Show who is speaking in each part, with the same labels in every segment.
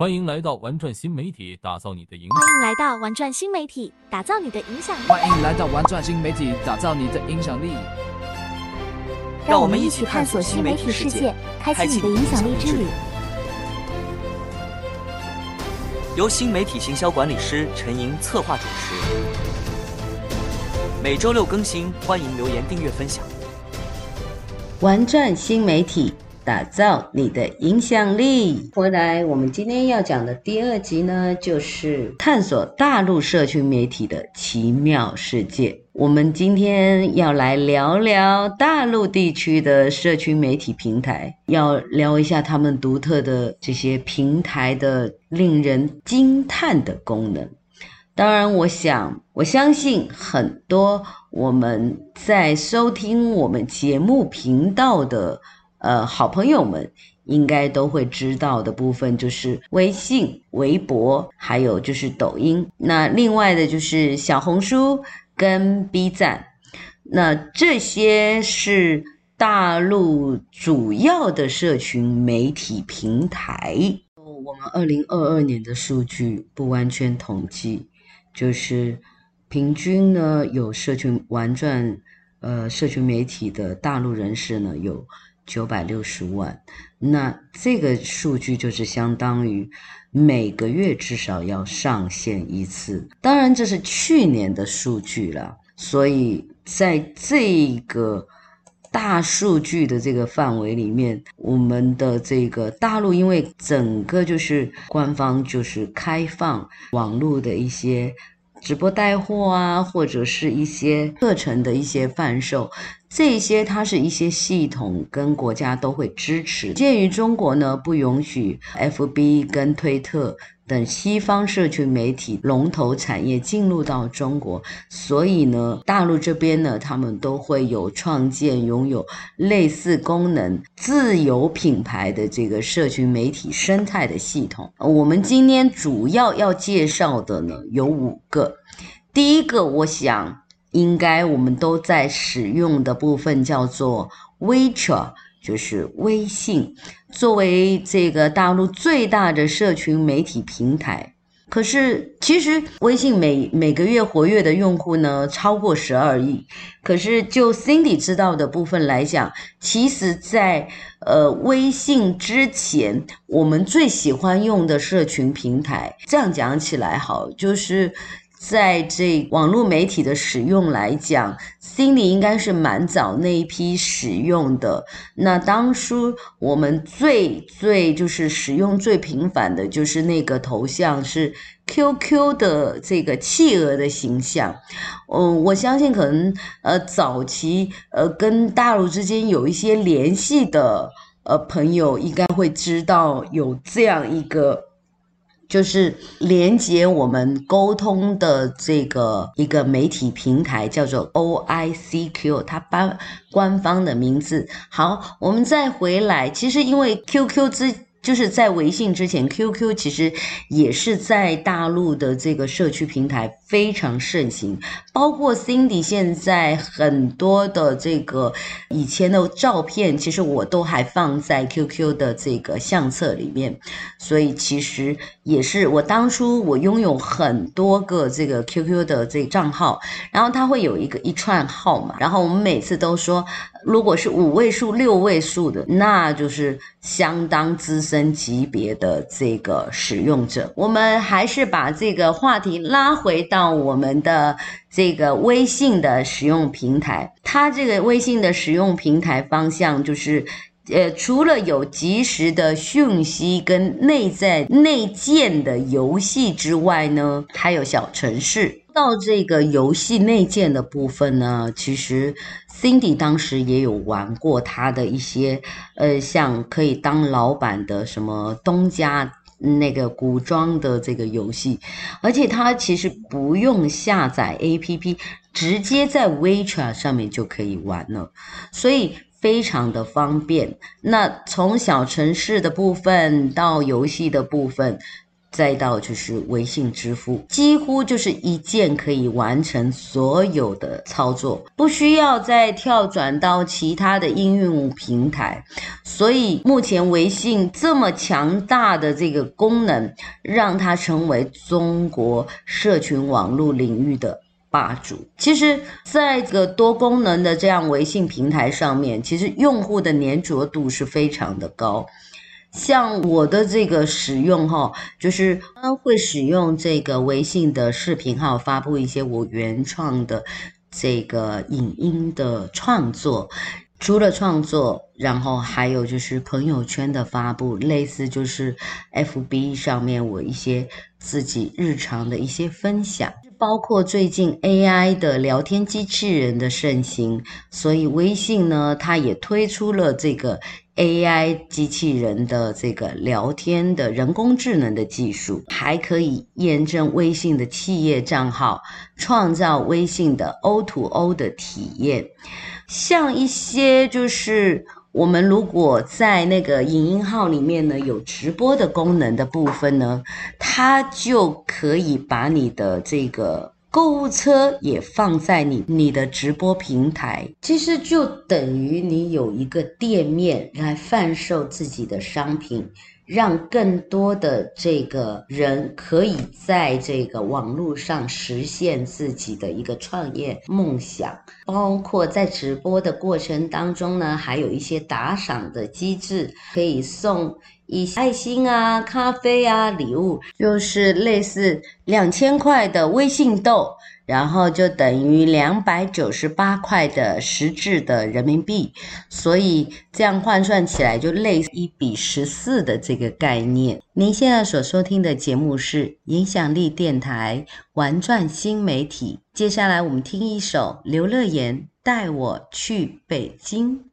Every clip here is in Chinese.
Speaker 1: 欢迎来到玩转新媒体，打造你的影响。
Speaker 2: 欢迎来到玩转新媒体，打造你的影响力。
Speaker 3: 欢迎来到玩转新媒体，打造你的影响力。
Speaker 2: 让我们一起探索新媒体世界，开启你的影响力之旅。
Speaker 4: 由新媒体行销管理师陈莹策划主持，每周六更新，欢迎留言、订阅、分享。
Speaker 5: 玩转新媒体。打造你的影响力。回来，我们今天要讲的第二集呢，就是探索大陆社群媒体的奇妙世界。我们今天要来聊聊大陆地区的社群媒体平台，要聊一下他们独特的这些平台的令人惊叹的功能。当然，我想，我相信很多我们在收听我们节目频道的。呃，好朋友们应该都会知道的部分就是微信、微博，还有就是抖音。那另外的就是小红书跟 B 站。那这些是大陆主要的社群媒体平台。我们二零二二年的数据不完全统计，就是平均呢有社群玩转呃社群媒体的大陆人士呢有。九百六十万，那这个数据就是相当于每个月至少要上线一次。当然，这是去年的数据了，所以在这个大数据的这个范围里面，我们的这个大陆因为整个就是官方就是开放网络的一些直播带货啊，或者是一些课程的一些贩售。这些它是一些系统跟国家都会支持。鉴于中国呢不允许 FB 跟推特等西方社群媒体龙头产业进入到中国，所以呢大陆这边呢他们都会有创建拥有类似功能自有品牌的这个社群媒体生态的系统。我们今天主要要介绍的呢有五个，第一个我想。应该我们都在使用的部分叫做 WeChat，就是微信，作为这个大陆最大的社群媒体平台。可是其实微信每每个月活跃的用户呢超过十二亿。可是就 Cindy 知道的部分来讲，其实在呃微信之前，我们最喜欢用的社群平台，这样讲起来好就是。在这网络媒体的使用来讲，Cindy 应该是蛮早那一批使用的。那当初我们最最就是使用最频繁的，就是那个头像是 QQ 的这个企鹅的形象。嗯，我相信可能呃早期呃跟大陆之间有一些联系的呃朋友，应该会知道有这样一个。就是连接我们沟通的这个一个媒体平台，叫做 OICQ，它官官方的名字。好，我们再回来，其实因为 QQ 之。就是在微信之前，QQ 其实也是在大陆的这个社区平台非常盛行，包括 Cindy 现在很多的这个以前的照片，其实我都还放在 QQ 的这个相册里面，所以其实也是我当初我拥有很多个这个 QQ 的这个账号，然后它会有一个一串号码，然后我们每次都说。如果是五位数、六位数的，那就是相当资深级别的这个使用者。我们还是把这个话题拉回到我们的这个微信的使用平台。它这个微信的使用平台方向就是，呃，除了有及时的讯息跟内在内建的游戏之外呢，还有小程式。到这个游戏内建的部分呢，其实。Cindy 当时也有玩过他的一些，呃，像可以当老板的什么东家那个古装的这个游戏，而且它其实不用下载 APP，直接在 WeChat 上面就可以玩了，所以非常的方便。那从小城市的部分到游戏的部分。再到就是微信支付，几乎就是一键可以完成所有的操作，不需要再跳转到其他的应用平台。所以目前微信这么强大的这个功能，让它成为中国社群网络领域的霸主。其实，在这个多功能的这样微信平台上面，其实用户的粘着度是非常的高。像我的这个使用哈，就是会使用这个微信的视频号发布一些我原创的这个影音的创作，除了创作，然后还有就是朋友圈的发布，类似就是 FB 上面我一些自己日常的一些分享，包括最近 AI 的聊天机器人的盛行，所以微信呢，它也推出了这个。AI 机器人的这个聊天的人工智能的技术，还可以验证微信的企业账号，创造微信的 O to O 的体验。像一些就是我们如果在那个影音号里面呢，有直播的功能的部分呢，它就可以把你的这个。购物车也放在你你的直播平台，其实就等于你有一个店面来贩售自己的商品，让更多的这个人可以在这个网络上实现自己的一个创业梦想。包括在直播的过程当中呢，还有一些打赏的机制，可以送。一些爱心啊、咖啡啊、礼物，就是类似两千块的微信豆，然后就等于两百九十八块的实质的人民币，所以这样换算起来就类似一比十四的这个概念。您现在所收听的节目是影响力电台玩转新媒体，接下来我们听一首刘乐妍带我去北京。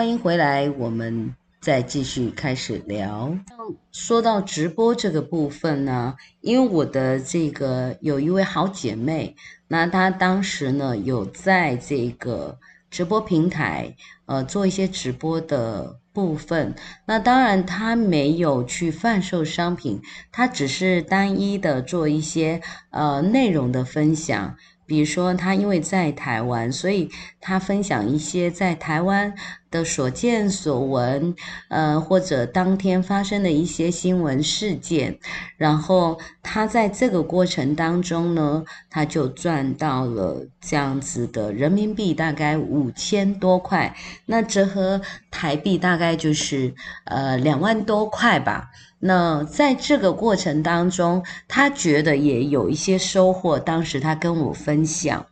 Speaker 5: 欢迎回来，我们再继续开始聊。说到直播这个部分呢，因为我的这个有一位好姐妹，那她当时呢有在这个直播平台呃做一些直播的部分，那当然她没有去贩售商品，她只是单一的做一些呃内容的分享。比如说，他因为在台湾，所以他分享一些在台湾的所见所闻，呃，或者当天发生的一些新闻事件。然后他在这个过程当中呢，他就赚到了这样子的人民币，大概五千多块，那折合台币大概就是呃两万多块吧。那在这个过程当中，他觉得也有一些收获。当时他跟我分享，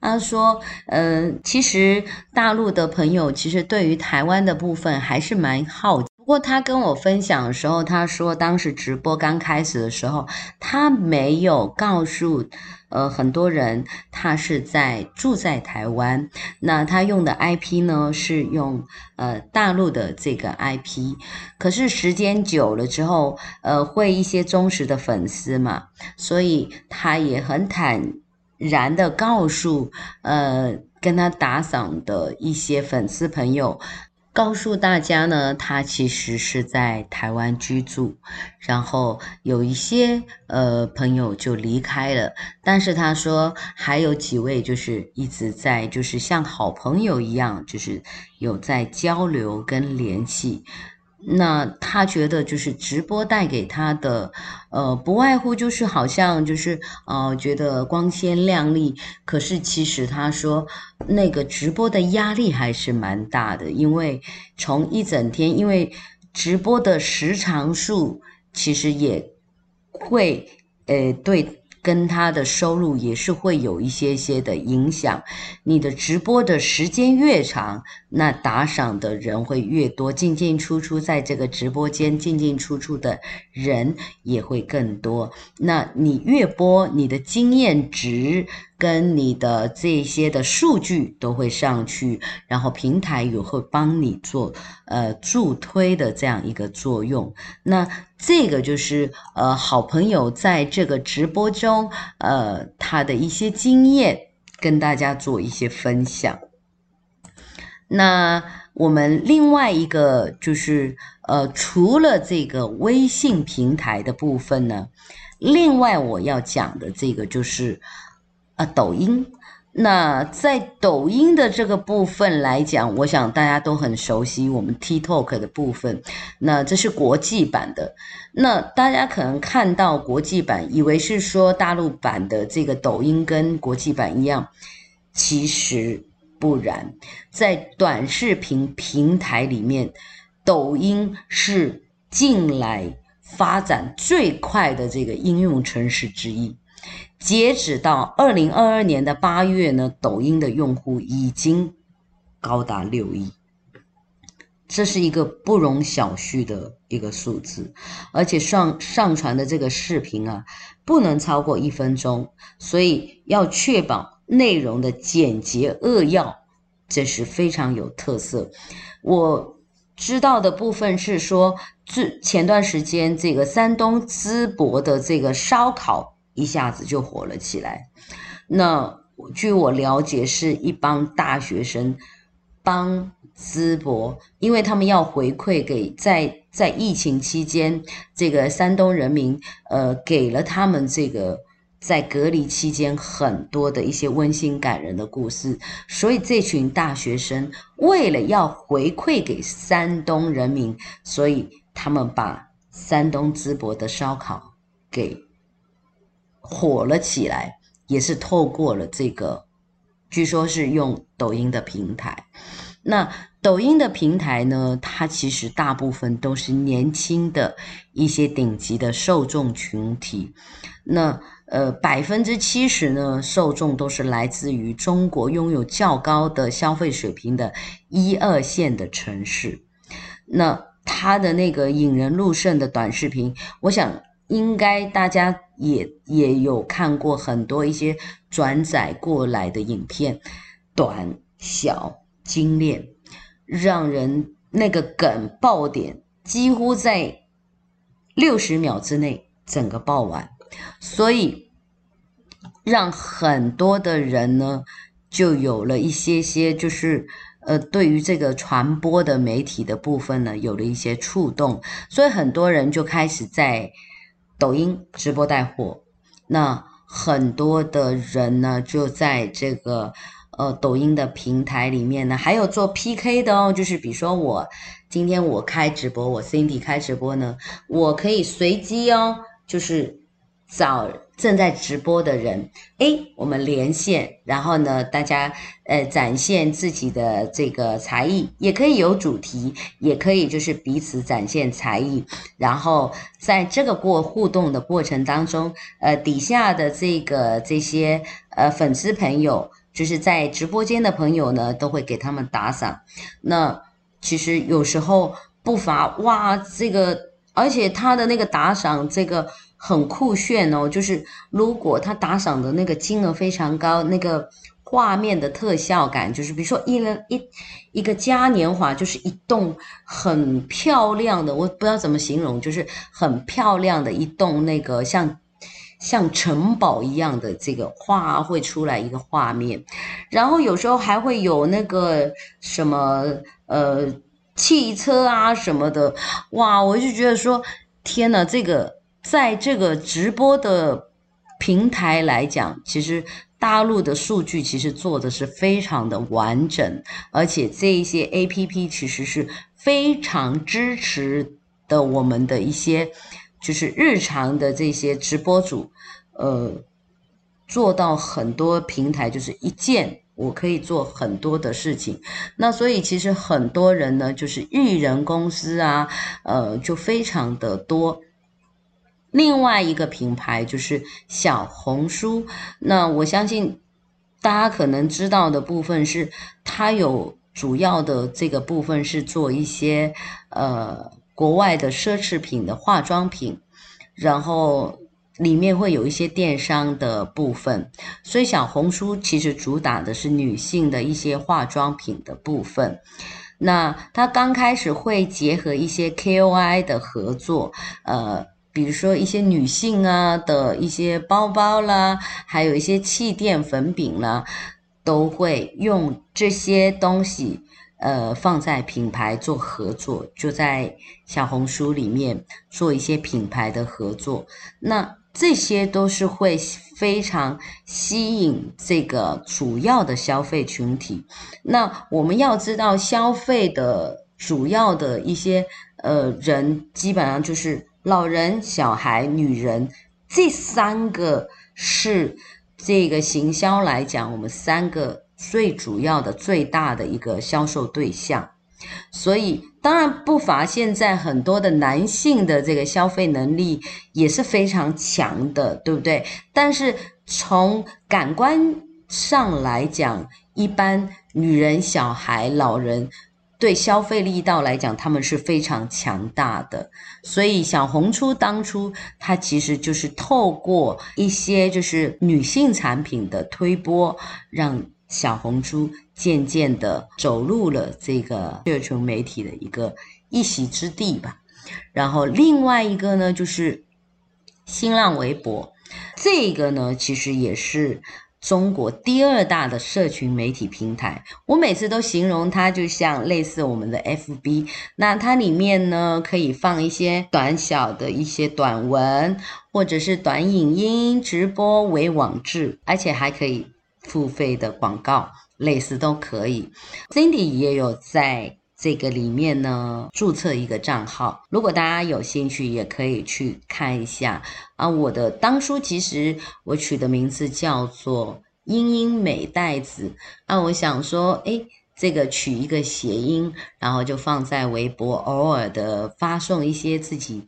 Speaker 5: 他说：“嗯、其实大陆的朋友其实对于台湾的部分还是蛮好奇。不过他跟我分享的时候，他说当时直播刚开始的时候，他没有告诉。”呃，很多人他是在住在台湾，那他用的 IP 呢是用呃大陆的这个 IP，可是时间久了之后，呃，会一些忠实的粉丝嘛，所以他也很坦然的告诉呃跟他打赏的一些粉丝朋友。告诉大家呢，他其实是在台湾居住，然后有一些呃朋友就离开了，但是他说还有几位就是一直在，就是像好朋友一样，就是有在交流跟联系。那他觉得就是直播带给他的，呃，不外乎就是好像就是呃，觉得光鲜亮丽。可是其实他说那个直播的压力还是蛮大的，因为从一整天，因为直播的时长数其实也会，呃，对。跟他的收入也是会有一些些的影响。你的直播的时间越长，那打赏的人会越多，进进出出在这个直播间进进出出的人也会更多。那你越播，你的经验值。跟你的这些的数据都会上去，然后平台也会帮你做呃助推的这样一个作用。那这个就是呃好朋友在这个直播中呃他的一些经验跟大家做一些分享。那我们另外一个就是呃除了这个微信平台的部分呢，另外我要讲的这个就是。啊，抖音。那在抖音的这个部分来讲，我想大家都很熟悉我们 TikTok 的部分。那这是国际版的。那大家可能看到国际版，以为是说大陆版的这个抖音跟国际版一样，其实不然。在短视频平台里面，抖音是近来发展最快的这个应用程式之一。截止到二零二二年的八月呢，抖音的用户已经高达六亿，这是一个不容小觑的一个数字，而且上上传的这个视频啊，不能超过一分钟，所以要确保内容的简洁扼要，这是非常有特色。我知道的部分是说，这前段时间这个山东淄博的这个烧烤。一下子就火了起来。那据我了解，是一帮大学生帮淄博，因为他们要回馈给在在疫情期间这个山东人民，呃，给了他们这个在隔离期间很多的一些温馨感人的故事，所以这群大学生为了要回馈给山东人民，所以他们把山东淄博的烧烤给。火了起来，也是透过了这个，据说是用抖音的平台。那抖音的平台呢，它其实大部分都是年轻的一些顶级的受众群体。那呃，百分之七十呢，受众都是来自于中国拥有较高的消费水平的一二线的城市。那它的那个引人入胜的短视频，我想。应该大家也也有看过很多一些转载过来的影片，短小精炼，让人那个梗爆点几乎在六十秒之内整个爆完，所以让很多的人呢就有了一些些就是呃对于这个传播的媒体的部分呢有了一些触动，所以很多人就开始在抖音直播带货，那很多的人呢就在这个。呃，抖音的平台里面呢，还有做 PK 的哦，就是比如说我今天我开直播，我 Cindy 开直播呢，我可以随机哦，就是找正在直播的人，诶，我们连线，然后呢，大家呃展现自己的这个才艺，也可以有主题，也可以就是彼此展现才艺，然后在这个过互动的过程当中，呃，底下的这个这些呃粉丝朋友。就是在直播间的朋友呢，都会给他们打赏。那其实有时候不乏哇，这个而且他的那个打赏这个很酷炫哦。就是如果他打赏的那个金额非常高，那个画面的特效感，就是比如说一人一一个嘉年华，就是一栋很漂亮的，我不知道怎么形容，就是很漂亮的一栋那个像。像城堡一样的这个画会出来一个画面，然后有时候还会有那个什么呃汽车啊什么的，哇！我就觉得说，天呐，这个在这个直播的平台来讲，其实大陆的数据其实做的是非常的完整，而且这一些 APP 其实是非常支持的我们的一些。就是日常的这些直播主，呃，做到很多平台，就是一键我可以做很多的事情。那所以其实很多人呢，就是艺人公司啊，呃，就非常的多。另外一个品牌就是小红书，那我相信大家可能知道的部分是，它有主要的这个部分是做一些呃。国外的奢侈品的化妆品，然后里面会有一些电商的部分，所以小红书其实主打的是女性的一些化妆品的部分。那它刚开始会结合一些 KOL 的合作，呃，比如说一些女性啊的一些包包啦，还有一些气垫粉饼啦，都会用这些东西。呃，放在品牌做合作，就在小红书里面做一些品牌的合作，那这些都是会非常吸引这个主要的消费群体。那我们要知道，消费的主要的一些呃人，基本上就是老人、小孩、女人，这三个是这个行销来讲，我们三个。最主要的、最大的一个销售对象，所以当然不乏现在很多的男性的这个消费能力也是非常强的，对不对？但是从感官上来讲，一般女人、小孩、老人对消费力道来讲，他们是非常强大的。所以小红书当初它其实就是透过一些就是女性产品的推播，让小红书渐渐的走入了这个社群媒体的一个一席之地吧。然后另外一个呢，就是新浪微博，这个呢其实也是中国第二大的社群媒体平台。我每次都形容它就像类似我们的 FB，那它里面呢可以放一些短小的一些短文，或者是短影音直播为网志，而且还可以。付费的广告类似都可以，Cindy 也有在这个里面呢注册一个账号，如果大家有兴趣也可以去看一下啊。我的当初其实我取的名字叫做英英美代子那，我想说，哎，这个取一个谐音，然后就放在微博，偶尔的发送一些自己。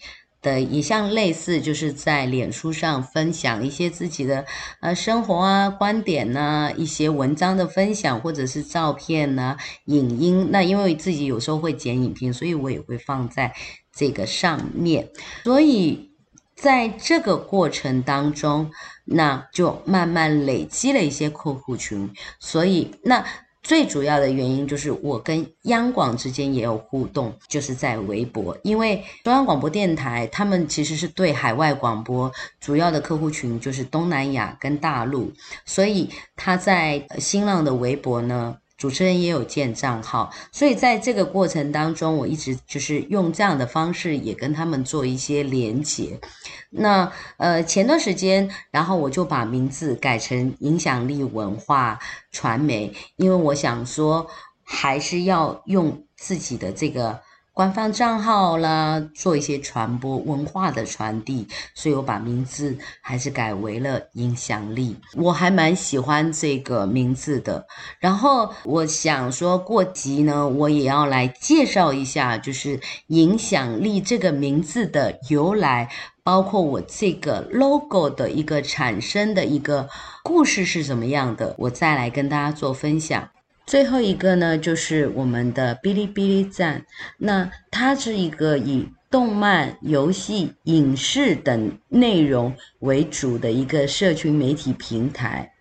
Speaker 5: 的一项类似，就是在脸书上分享一些自己的呃生活啊、观点呐、一些文章的分享，或者是照片呐、影音。那因为自己有时候会剪影片，所以我也会放在这个上面。所以在这个过程当中，那就慢慢累积了一些客户群。所以那最主要的原因就是我跟央广之间也有互动，就是在微博，因为中央广播电台他们其实是对海外广播主要的客户群就是东南亚跟大陆，所以他在新浪的微博呢，主持人也有建账号，所以在这个过程当中，我一直就是用这样的方式也跟他们做一些连接。那呃，前段时间，然后我就把名字改成影响力文化传媒，因为我想说，还是要用自己的这个官方账号啦，做一些传播文化的传递，所以我把名字还是改为了影响力。我还蛮喜欢这个名字的。然后我想说过集呢，我也要来介绍一下，就是影响力这个名字的由来。包括我这个 logo 的一个产生的一个故事是怎么样的，我再来跟大家做分享。最后一个呢，就是我们的哔哩哔哩站，那它是一个以动漫、游戏、影视等内容为主的一个社群媒体平台。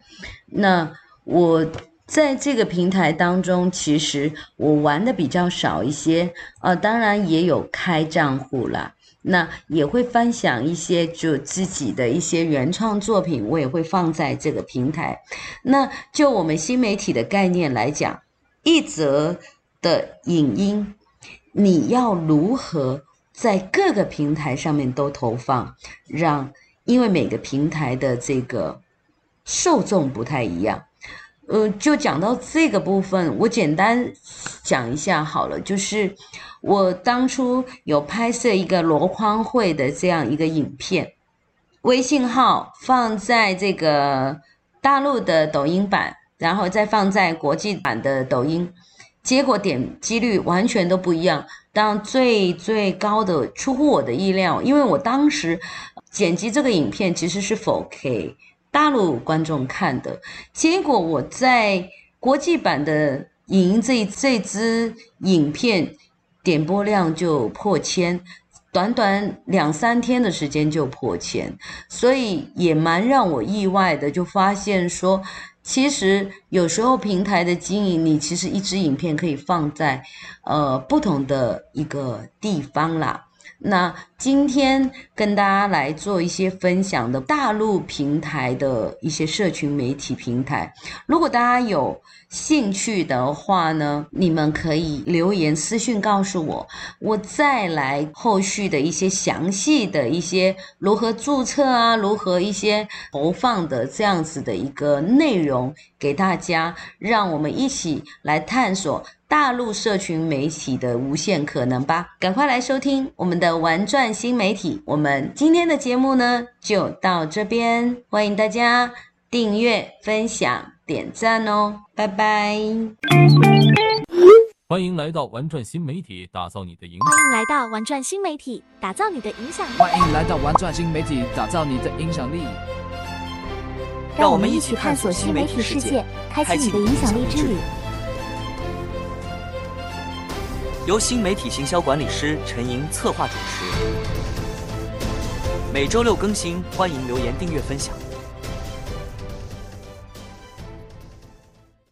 Speaker 5: 那我在这个平台当中，其实我玩的比较少一些，呃，当然也有开账户啦。那也会分享一些就自己的一些原创作品，我也会放在这个平台。那就我们新媒体的概念来讲，一则的影音，你要如何在各个平台上面都投放，让因为每个平台的这个受众不太一样。呃，就讲到这个部分，我简单讲一下好了。就是我当初有拍摄一个箩筐会的这样一个影片，微信号放在这个大陆的抖音版，然后再放在国际版的抖音，结果点击率完全都不一样。当最最高的出乎我的意料，因为我当时剪辑这个影片其实是 4K。大陆观众看的结果，我在国际版的影这这支影片点播量就破千，短短两三天的时间就破千，所以也蛮让我意外的，就发现说，其实有时候平台的经营，你其实一支影片可以放在呃不同的一个地方啦。那今天跟大家来做一些分享的大陆平台的一些社群媒体平台，如果大家有兴趣的话呢，你们可以留言私信告诉我，我再来后续的一些详细的一些如何注册啊，如何一些投放的这样子的一个内容给大家，让我们一起来探索。大陆社群媒体的无限可能吧，赶快来收听我们的玩转新媒体。我们今天的节目呢，就到这边，欢迎大家订阅、分享、点赞哦，拜拜。
Speaker 1: 欢迎来到玩转新媒体，打造你的影响。
Speaker 2: 欢迎来到玩转新媒体，打造你的影响力。
Speaker 3: 欢迎来到玩转新媒体，打造你的影响力。
Speaker 2: 让我们一起探索新媒体世界，开启你的影响力之旅。
Speaker 4: 由新媒体行销管理师陈莹策划主持，每周六更新，欢迎留言、订阅、分享。